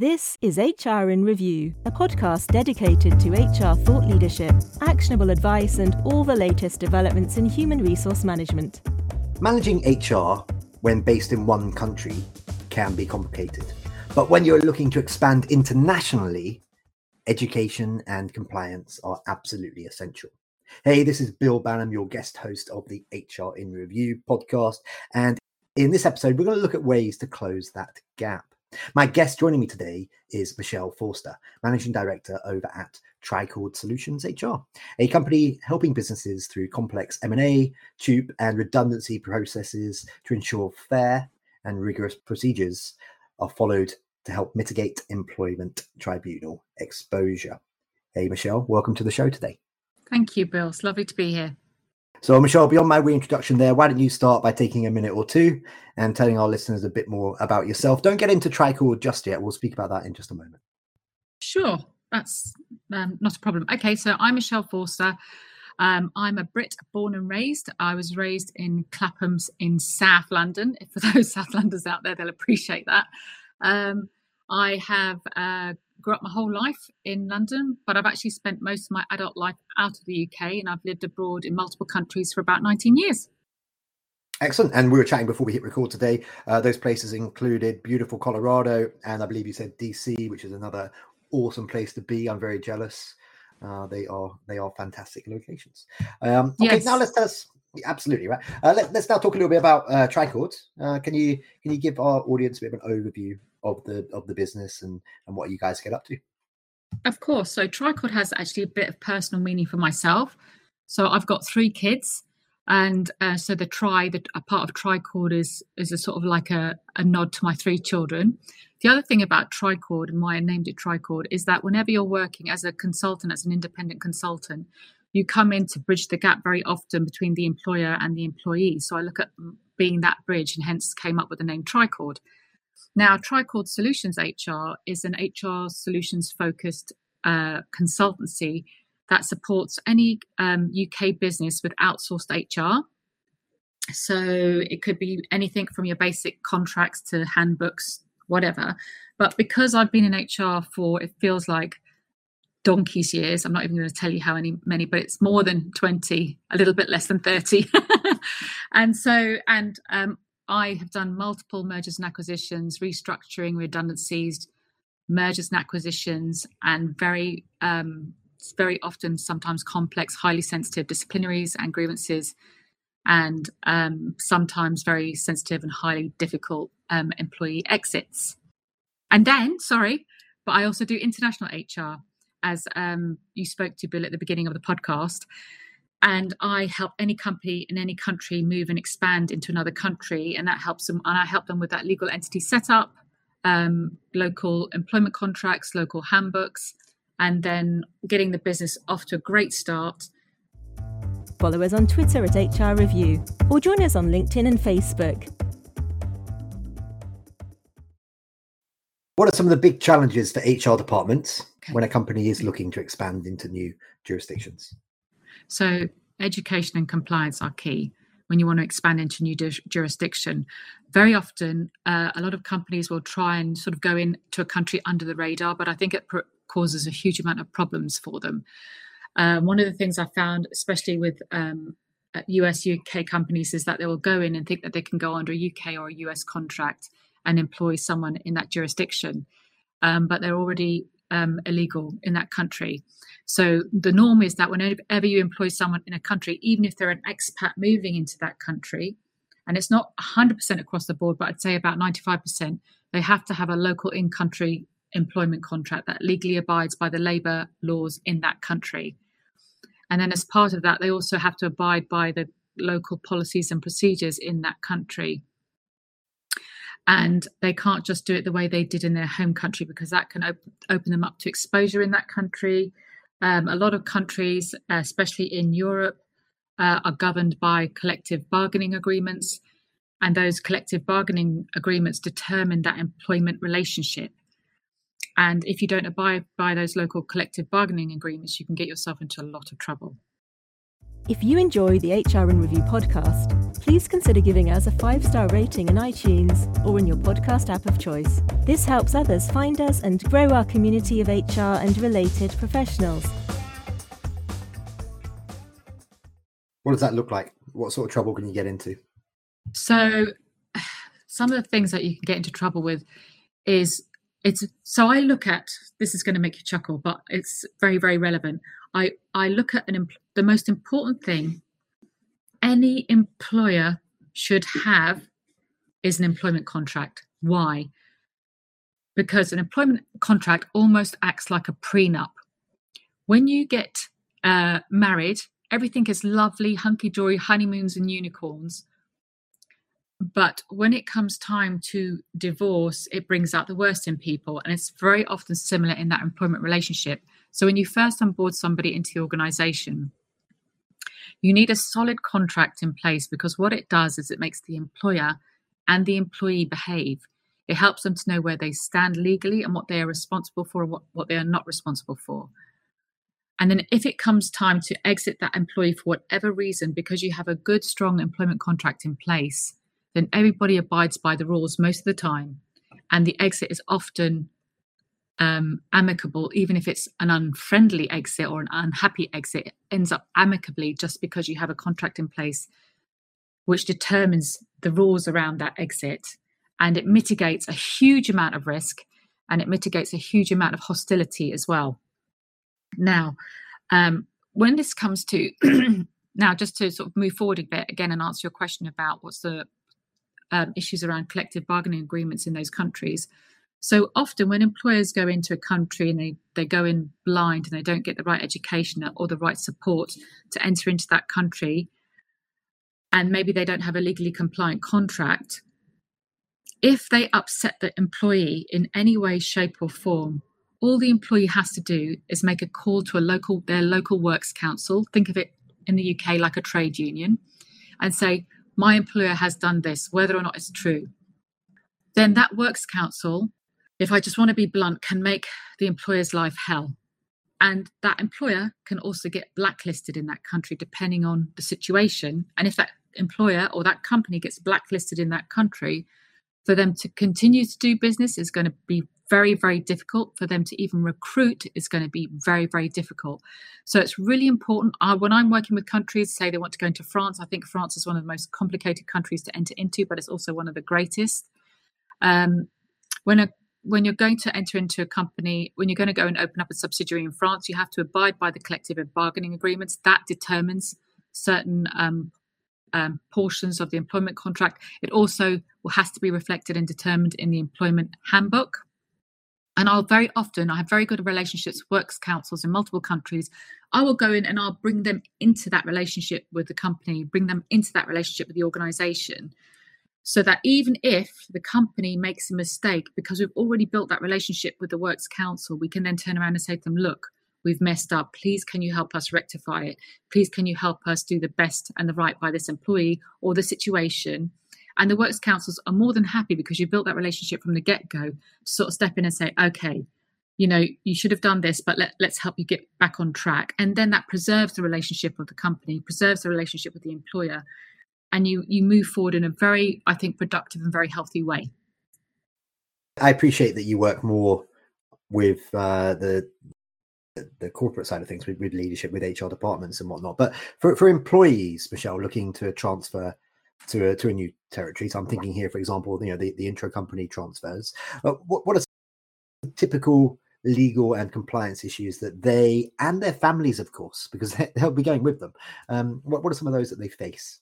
This is HR in Review, a podcast dedicated to HR thought leadership, actionable advice, and all the latest developments in human resource management. Managing HR when based in one country can be complicated. But when you're looking to expand internationally, education and compliance are absolutely essential. Hey, this is Bill Banham, your guest host of the HR in Review podcast. And in this episode, we're going to look at ways to close that gap. My guest joining me today is Michelle Forster, Managing Director over at Tricord Solutions HR, a company helping businesses through complex M&A, TUPE, and redundancy processes to ensure fair and rigorous procedures are followed to help mitigate employment tribunal exposure. Hey, Michelle, welcome to the show today. Thank you, Bill. It's lovely to be here. So, Michelle, beyond my reintroduction there, why don't you start by taking a minute or two and telling our listeners a bit more about yourself? Don't get into Tricord just yet. We'll speak about that in just a moment. Sure, that's um, not a problem. Okay, so I'm Michelle Forster. Um, I'm a Brit born and raised. I was raised in Clapham's in South London. For those South Londoners out there, they'll appreciate that. Um, I have uh, grew up my whole life in London, but I've actually spent most of my adult life out of the UK and I've lived abroad in multiple countries for about 19 years. Excellent. And we were chatting before we hit record today. Uh, those places included beautiful Colorado, and I believe you said DC, which is another awesome place to be. I'm very jealous. Uh, they are they are fantastic locations. Um, okay, yes. now let's let's absolutely right. Uh, let, us now talk a little bit about uh, Tricord. Uh, can you can you give our audience a bit of an overview of the of the business and and what you guys get up to? Of course. So Tricord has actually a bit of personal meaning for myself. So I've got three kids, and uh, so the tri, the a part of Tricord is is a sort of like a, a nod to my three children. The other thing about Tricord and why I named it Tricord is that whenever you're working as a consultant, as an independent consultant, you come in to bridge the gap very often between the employer and the employee. So I look at being that bridge and hence came up with the name Tricord. Now, Tricord Solutions HR is an HR solutions focused uh, consultancy that supports any um, UK business with outsourced HR. So it could be anything from your basic contracts to handbooks, whatever. But because I've been in HR for, it feels like donkey's years. I'm not even going to tell you how many, many, but it's more than 20, a little bit less than 30. and so, and um, I have done multiple mergers and acquisitions, restructuring, redundancies, mergers and acquisitions, and very, um, very often, sometimes complex, highly sensitive disciplinaries and grievances, and um, sometimes very sensitive and highly difficult um, employee exits. And then, sorry, but I also do international HR, as um, you spoke to Bill at the beginning of the podcast and I help any company in any country move and expand into another country, and that helps them. And I help them with that legal entity setup, um, local employment contracts, local handbooks, and then getting the business off to a great start. Follow us on Twitter at HR Review, or join us on LinkedIn and Facebook. What are some of the big challenges for HR departments when a company is looking to expand into new jurisdictions? So, education and compliance are key when you want to expand into new jurisdiction. Very often, uh, a lot of companies will try and sort of go into a country under the radar, but I think it pr- causes a huge amount of problems for them. Um, one of the things I found, especially with um, US, UK companies, is that they will go in and think that they can go under a UK or a US contract and employ someone in that jurisdiction, um, but they're already um, illegal in that country. So the norm is that whenever you employ someone in a country, even if they're an expat moving into that country, and it's not 100% across the board, but I'd say about 95%, they have to have a local in country employment contract that legally abides by the labour laws in that country. And then, as part of that, they also have to abide by the local policies and procedures in that country. And they can't just do it the way they did in their home country because that can op- open them up to exposure in that country um, a lot of countries, especially in Europe, uh, are governed by collective bargaining agreements. And those collective bargaining agreements determine that employment relationship. And if you don't abide by those local collective bargaining agreements, you can get yourself into a lot of trouble. If you enjoy the HR in Review podcast, please consider giving us a five star rating in iTunes or in your podcast app of choice. This helps others find us and grow our community of HR and related professionals. What does that look like? What sort of trouble can you get into? So, some of the things that you can get into trouble with is it's so I look at this is going to make you chuckle, but it's very very relevant. I I look at an the most important thing any employer should have is an employment contract. Why? Because an employment contract almost acts like a prenup. When you get uh, married, everything is lovely, hunky dory, honeymoons and unicorns. But when it comes time to divorce, it brings out the worst in people. And it's very often similar in that employment relationship. So when you first onboard somebody into the organization, you need a solid contract in place because what it does is it makes the employer and the employee behave. It helps them to know where they stand legally and what they are responsible for and what, what they are not responsible for. And then if it comes time to exit that employee for whatever reason, because you have a good, strong employment contract in place, then everybody abides by the rules most of the time. And the exit is often um, amicable, even if it's an unfriendly exit or an unhappy exit, it ends up amicably just because you have a contract in place which determines the rules around that exit. And it mitigates a huge amount of risk and it mitigates a huge amount of hostility as well. Now, um, when this comes to now, just to sort of move forward a bit again and answer your question about what's the um, issues around collective bargaining agreements in those countries. So often, when employers go into a country and they, they go in blind and they don't get the right education or the right support to enter into that country, and maybe they don't have a legally compliant contract, if they upset the employee in any way, shape, or form, all the employee has to do is make a call to a local their local works council. Think of it in the UK like a trade union, and say, "My employer has done this, whether or not it's true." Then that works council, if I just want to be blunt, can make the employer's life hell. And that employer can also get blacklisted in that country depending on the situation. And if that employer or that company gets blacklisted in that country, for them to continue to do business is going to be very, very difficult. For them to even recruit is going to be very, very difficult. So it's really important. Uh, when I'm working with countries, say they want to go into France, I think France is one of the most complicated countries to enter into, but it's also one of the greatest. Um, when a when you're going to enter into a company, when you're going to go and open up a subsidiary in France, you have to abide by the collective bargaining agreements. That determines certain um, um, portions of the employment contract. It also has to be reflected and determined in the employment handbook. And I'll very often, I have very good relationships, works councils in multiple countries. I will go in and I'll bring them into that relationship with the company, bring them into that relationship with the organization. So that even if the company makes a mistake, because we've already built that relationship with the works council, we can then turn around and say to them, look, we've messed up. Please, can you help us rectify it? Please, can you help us do the best and the right by this employee or the situation? And the works councils are more than happy because you built that relationship from the get go to sort of step in and say, okay, you know, you should have done this, but let, let's help you get back on track. And then that preserves the relationship of the company, preserves the relationship with the employer. And you you move forward in a very, I think, productive and very healthy way. I appreciate that you work more with uh, the the corporate side of things with, with leadership with hr departments and whatnot but for, for employees michelle looking to transfer to a, to a new territory so i'm thinking here for example you know the, the intra company transfers uh, what, what are typical legal and compliance issues that they and their families of course because they'll be going with them um, what, what are some of those that they face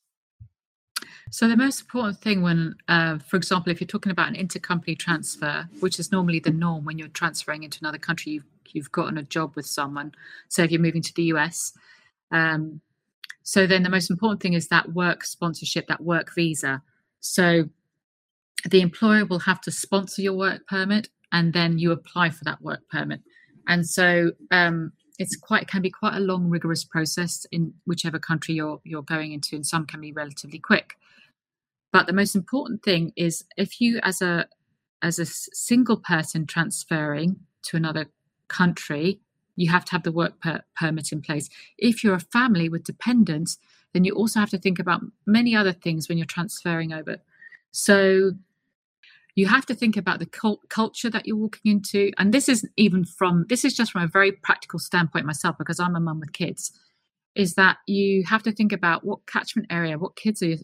so the most important thing when, uh, for example, if you're talking about an intercompany transfer, which is normally the norm when you're transferring into another country, you've, you've gotten a job with someone. So if you're moving to the US, um, so then the most important thing is that work sponsorship, that work visa. So the employer will have to sponsor your work permit, and then you apply for that work permit. And so um, it's quite can be quite a long, rigorous process in whichever country you're you're going into, and some can be relatively quick. But the most important thing is if you, as a as a single person transferring to another country, you have to have the work per- permit in place. If you're a family with dependents, then you also have to think about many other things when you're transferring over. So you have to think about the cult- culture that you're walking into. And this is even from, this is just from a very practical standpoint myself, because I'm a mum with kids, is that you have to think about what catchment area, what kids are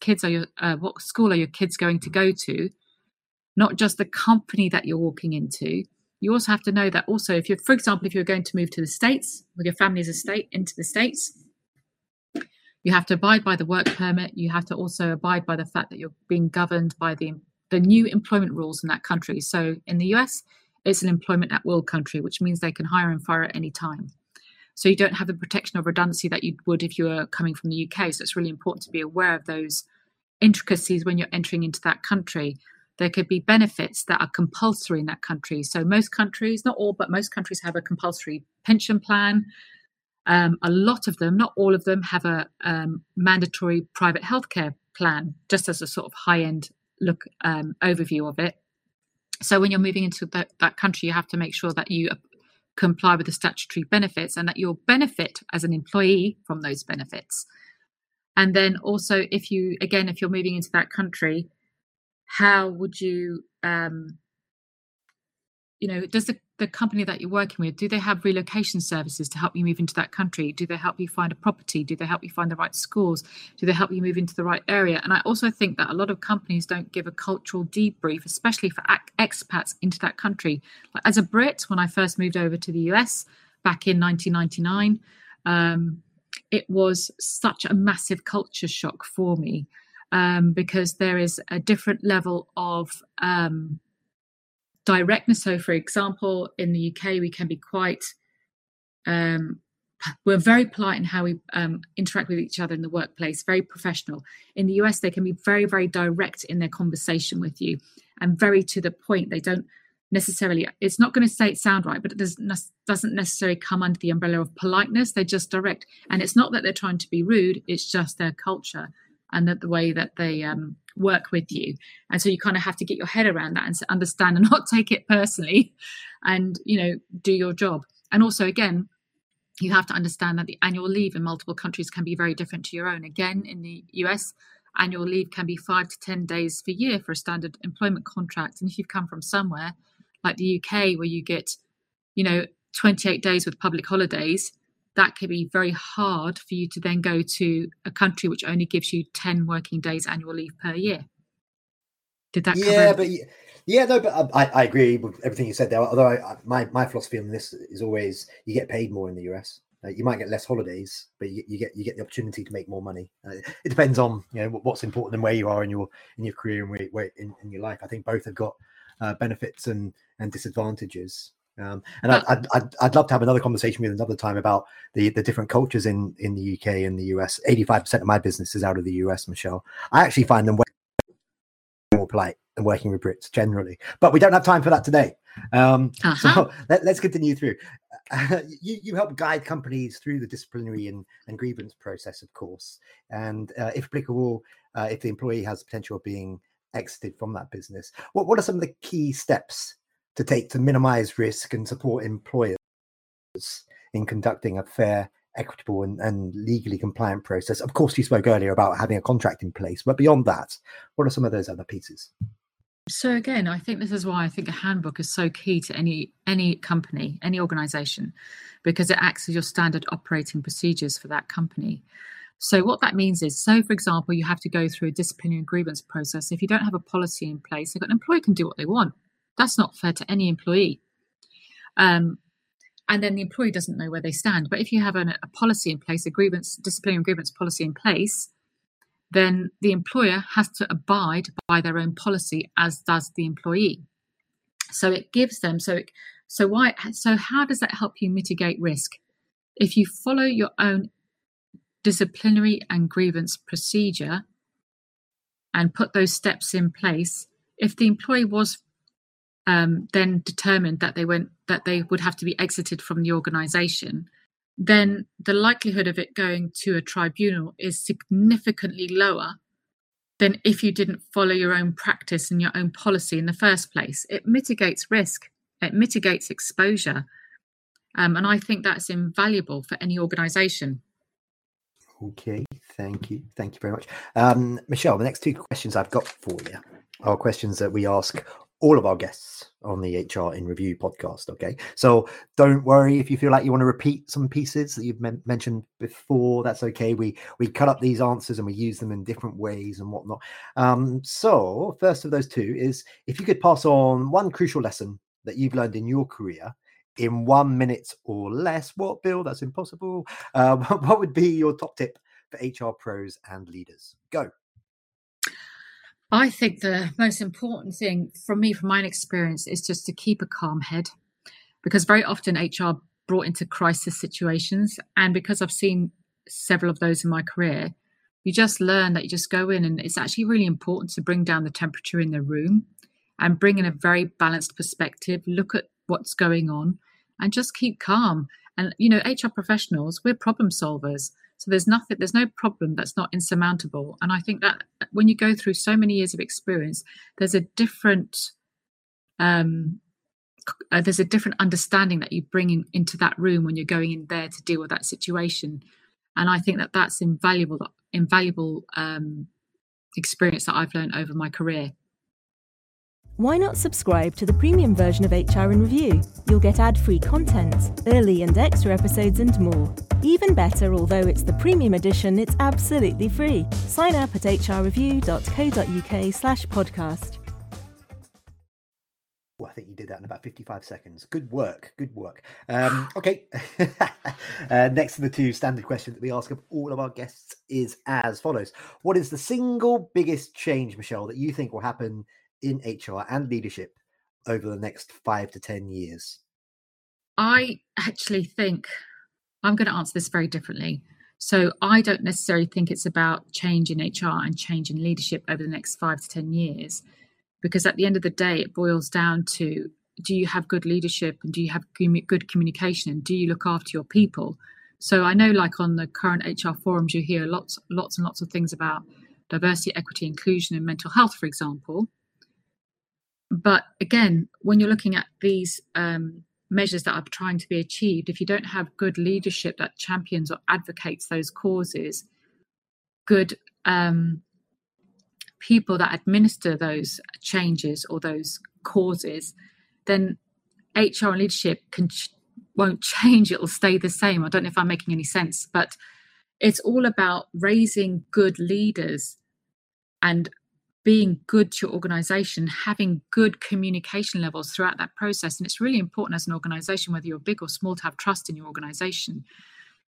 kids are your, uh, what school are your kids going to go to, not just the company that you're walking into, you also have to know that also if you're for example if you're going to move to the states with your family's estate into the states you have to abide by the work permit. You have to also abide by the fact that you're being governed by the the new employment rules in that country. So in the us it's an employment at will country which means they can hire and fire at any time so you don't have the protection of redundancy that you would if you were coming from the uk so it's really important to be aware of those intricacies when you're entering into that country there could be benefits that are compulsory in that country. So most countries, not all, but most countries have a compulsory pension plan. Um, a lot of them, not all of them, have a um, mandatory private healthcare plan, just as a sort of high end look um, overview of it. So when you're moving into that, that country, you have to make sure that you comply with the statutory benefits and that you'll benefit as an employee from those benefits. And then also, if you, again, if you're moving into that country, how would you um, you know does the, the company that you're working with do they have relocation services to help you move into that country? Do they help you find a property? Do they help you find the right schools? Do they help you move into the right area? And i also think that a lot of companies don't give a cultural debrief especially for expats into that country. Like as a brit when i first moved over to the us back in 1999 um, it was such a massive culture shock for me um, because there is a different level of um, directness. So, for example, in the UK, we can be quite um, we're very polite in how we um, interact with each other in the workplace, very professional. In the US, they can be very, very direct in their conversation with you and very to the point. They don't necessarily, it's not going to say it sound right, but it does, doesn't necessarily come under the umbrella of politeness. They're just direct. And it's not that they're trying to be rude, it's just their culture and that the way that they um, work with you. And so you kind of have to get your head around that and understand and not take it personally and, you know, do your job. And also, again, you have to understand that the annual leave in multiple countries can be very different to your own. Again, in the US, annual leave can be five to 10 days per year for a standard employment contract. And if you've come from somewhere like the UK, where you get, you know, 28 days with public holidays, that could be very hard for you to then go to a country which only gives you 10 working days annual leave per year. Did that Yeah, but yeah, no, but I, I agree with everything you said there. Although I, my, my philosophy on this is always you get paid more in the US. Uh, you might get less holidays, but you, you, get you get the opportunity to make more money. Uh, it depends on you know what's important and where you are in your in your career and where, where in, in your life. I think both have got uh, benefits and and disadvantages. Um, and I'd, I'd, I'd, I'd, love to have another conversation with another time about the, the different cultures in, in the UK and the US. 85% of my business is out of the US, Michelle. I actually find them more polite than working with Brits generally, but we don't have time for that today. Um, uh-huh. So let, us continue through. Uh, you, you help guide companies through the disciplinary and, and grievance process, of course. And uh, if applicable, uh, if the employee has potential of being exited from that business, what, what are some of the key steps to take to minimize risk and support employers in conducting a fair, equitable, and, and, legally compliant process. Of course, you spoke earlier about having a contract in place, but beyond that, what are some of those other pieces? So again, I think this is why I think a handbook is so key to any any company, any organization, because it acts as your standard operating procedures for that company. So what that means is, so for example, you have to go through a disciplinary grievance process. If you don't have a policy in place, an employee can do what they want. That's not fair to any employee. Um, and then the employee doesn't know where they stand. But if you have an, a policy in place, a grievance, disciplinary grievance policy in place, then the employer has to abide by their own policy, as does the employee. So it gives them so it, so why so how does that help you mitigate risk? If you follow your own disciplinary and grievance procedure and put those steps in place, if the employee was um, then determined that they went that they would have to be exited from the organization then the likelihood of it going to a tribunal is significantly lower than if you didn't follow your own practice and your own policy in the first place it mitigates risk it mitigates exposure Um, and I think that's invaluable for any organization. Okay, thank you. Thank you very much. Um, Michelle, the next two questions I've got for you are questions that we ask all of our guests on the HR in Review podcast. Okay, so don't worry if you feel like you want to repeat some pieces that you've men- mentioned before. That's okay. We we cut up these answers and we use them in different ways and whatnot. Um, so first of those two is if you could pass on one crucial lesson that you've learned in your career in one minute or less. What, Bill? That's impossible. Uh, what would be your top tip for HR pros and leaders? Go. I think the most important thing from me, from my experience, is just to keep a calm head because very often HR brought into crisis situations. And because I've seen several of those in my career, you just learn that you just go in and it's actually really important to bring down the temperature in the room and bring in a very balanced perspective, look at what's going on and just keep calm. And, you know, HR professionals, we're problem solvers. So there's nothing, there's no problem that's not insurmountable. And I think that when you go through so many years of experience, there's a different, um, uh, there's a different understanding that you bring in, into that room when you're going in there to deal with that situation. And I think that that's invaluable, invaluable um, experience that I've learned over my career. Why not subscribe to the premium version of HR in Review? You'll get ad free content, early and extra episodes, and more. Even better, although it's the premium edition, it's absolutely free. Sign up at hrreview.co.uk slash podcast. Well, I think you did that in about 55 seconds. Good work. Good work. Um, okay. uh, next to the two standard questions that we ask of all of our guests is as follows What is the single biggest change, Michelle, that you think will happen in HR and leadership over the next five to 10 years? I actually think I'm going to answer this very differently. So I don't necessarily think it's about change in HR and change in leadership over the next five to 10 years, because at the end of the day, it boils down to do you have good leadership and do you have good communication and do you look after your people? So I know, like on the current HR forums, you hear lots, lots and lots of things about diversity, equity, inclusion, and mental health, for example. But again, when you're looking at these um, measures that are trying to be achieved, if you don't have good leadership that champions or advocates those causes, good um, people that administer those changes or those causes, then HR and leadership can won't change. It'll stay the same. I don't know if I'm making any sense, but it's all about raising good leaders and being good to your organization, having good communication levels throughout that process. And it's really important as an organization, whether you're big or small, to have trust in your organization.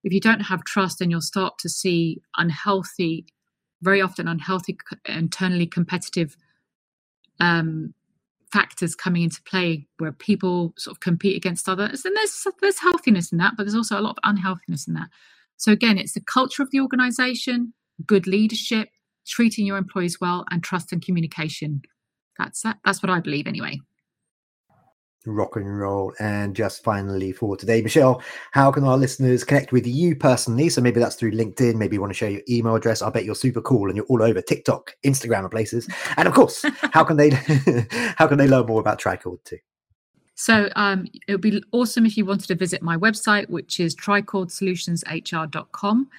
If you don't have trust, then you'll start to see unhealthy, very often unhealthy, internally competitive um, factors coming into play where people sort of compete against others. And there's there's healthiness in that, but there's also a lot of unhealthiness in that. So again, it's the culture of the organization, good leadership, treating your employees well, and trust and communication. That's that. That's what I believe anyway. Rock and roll. And just finally for today, Michelle, how can our listeners connect with you personally? So maybe that's through LinkedIn. Maybe you want to share your email address. I bet you're super cool and you're all over TikTok, Instagram, and places. And of course, how can they how can they learn more about Tricord too? So um, it would be awesome if you wanted to visit my website, which is tricordsolutionshr.com.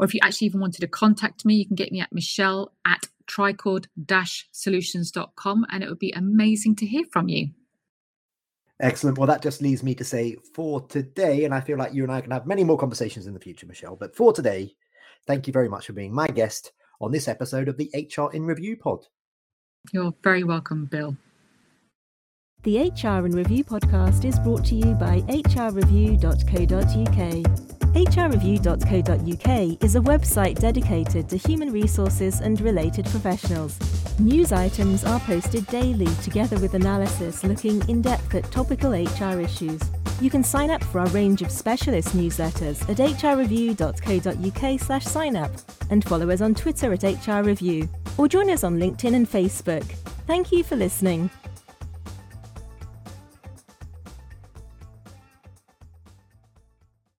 Or if you actually even wanted to contact me, you can get me at michelle at tricord-solutions.com and it would be amazing to hear from you. Excellent. Well, that just leaves me to say for today, and I feel like you and I can have many more conversations in the future, Michelle. But for today, thank you very much for being my guest on this episode of the HR in Review pod. You're very welcome, Bill. The HR in Review podcast is brought to you by hrreview.co.uk hrreview.co.uk is a website dedicated to human resources and related professionals. News items are posted daily together with analysis looking in depth at topical HR issues. You can sign up for our range of specialist newsletters at hrreview.co.uk slash sign up and follow us on Twitter at hrreview or join us on LinkedIn and Facebook. Thank you for listening.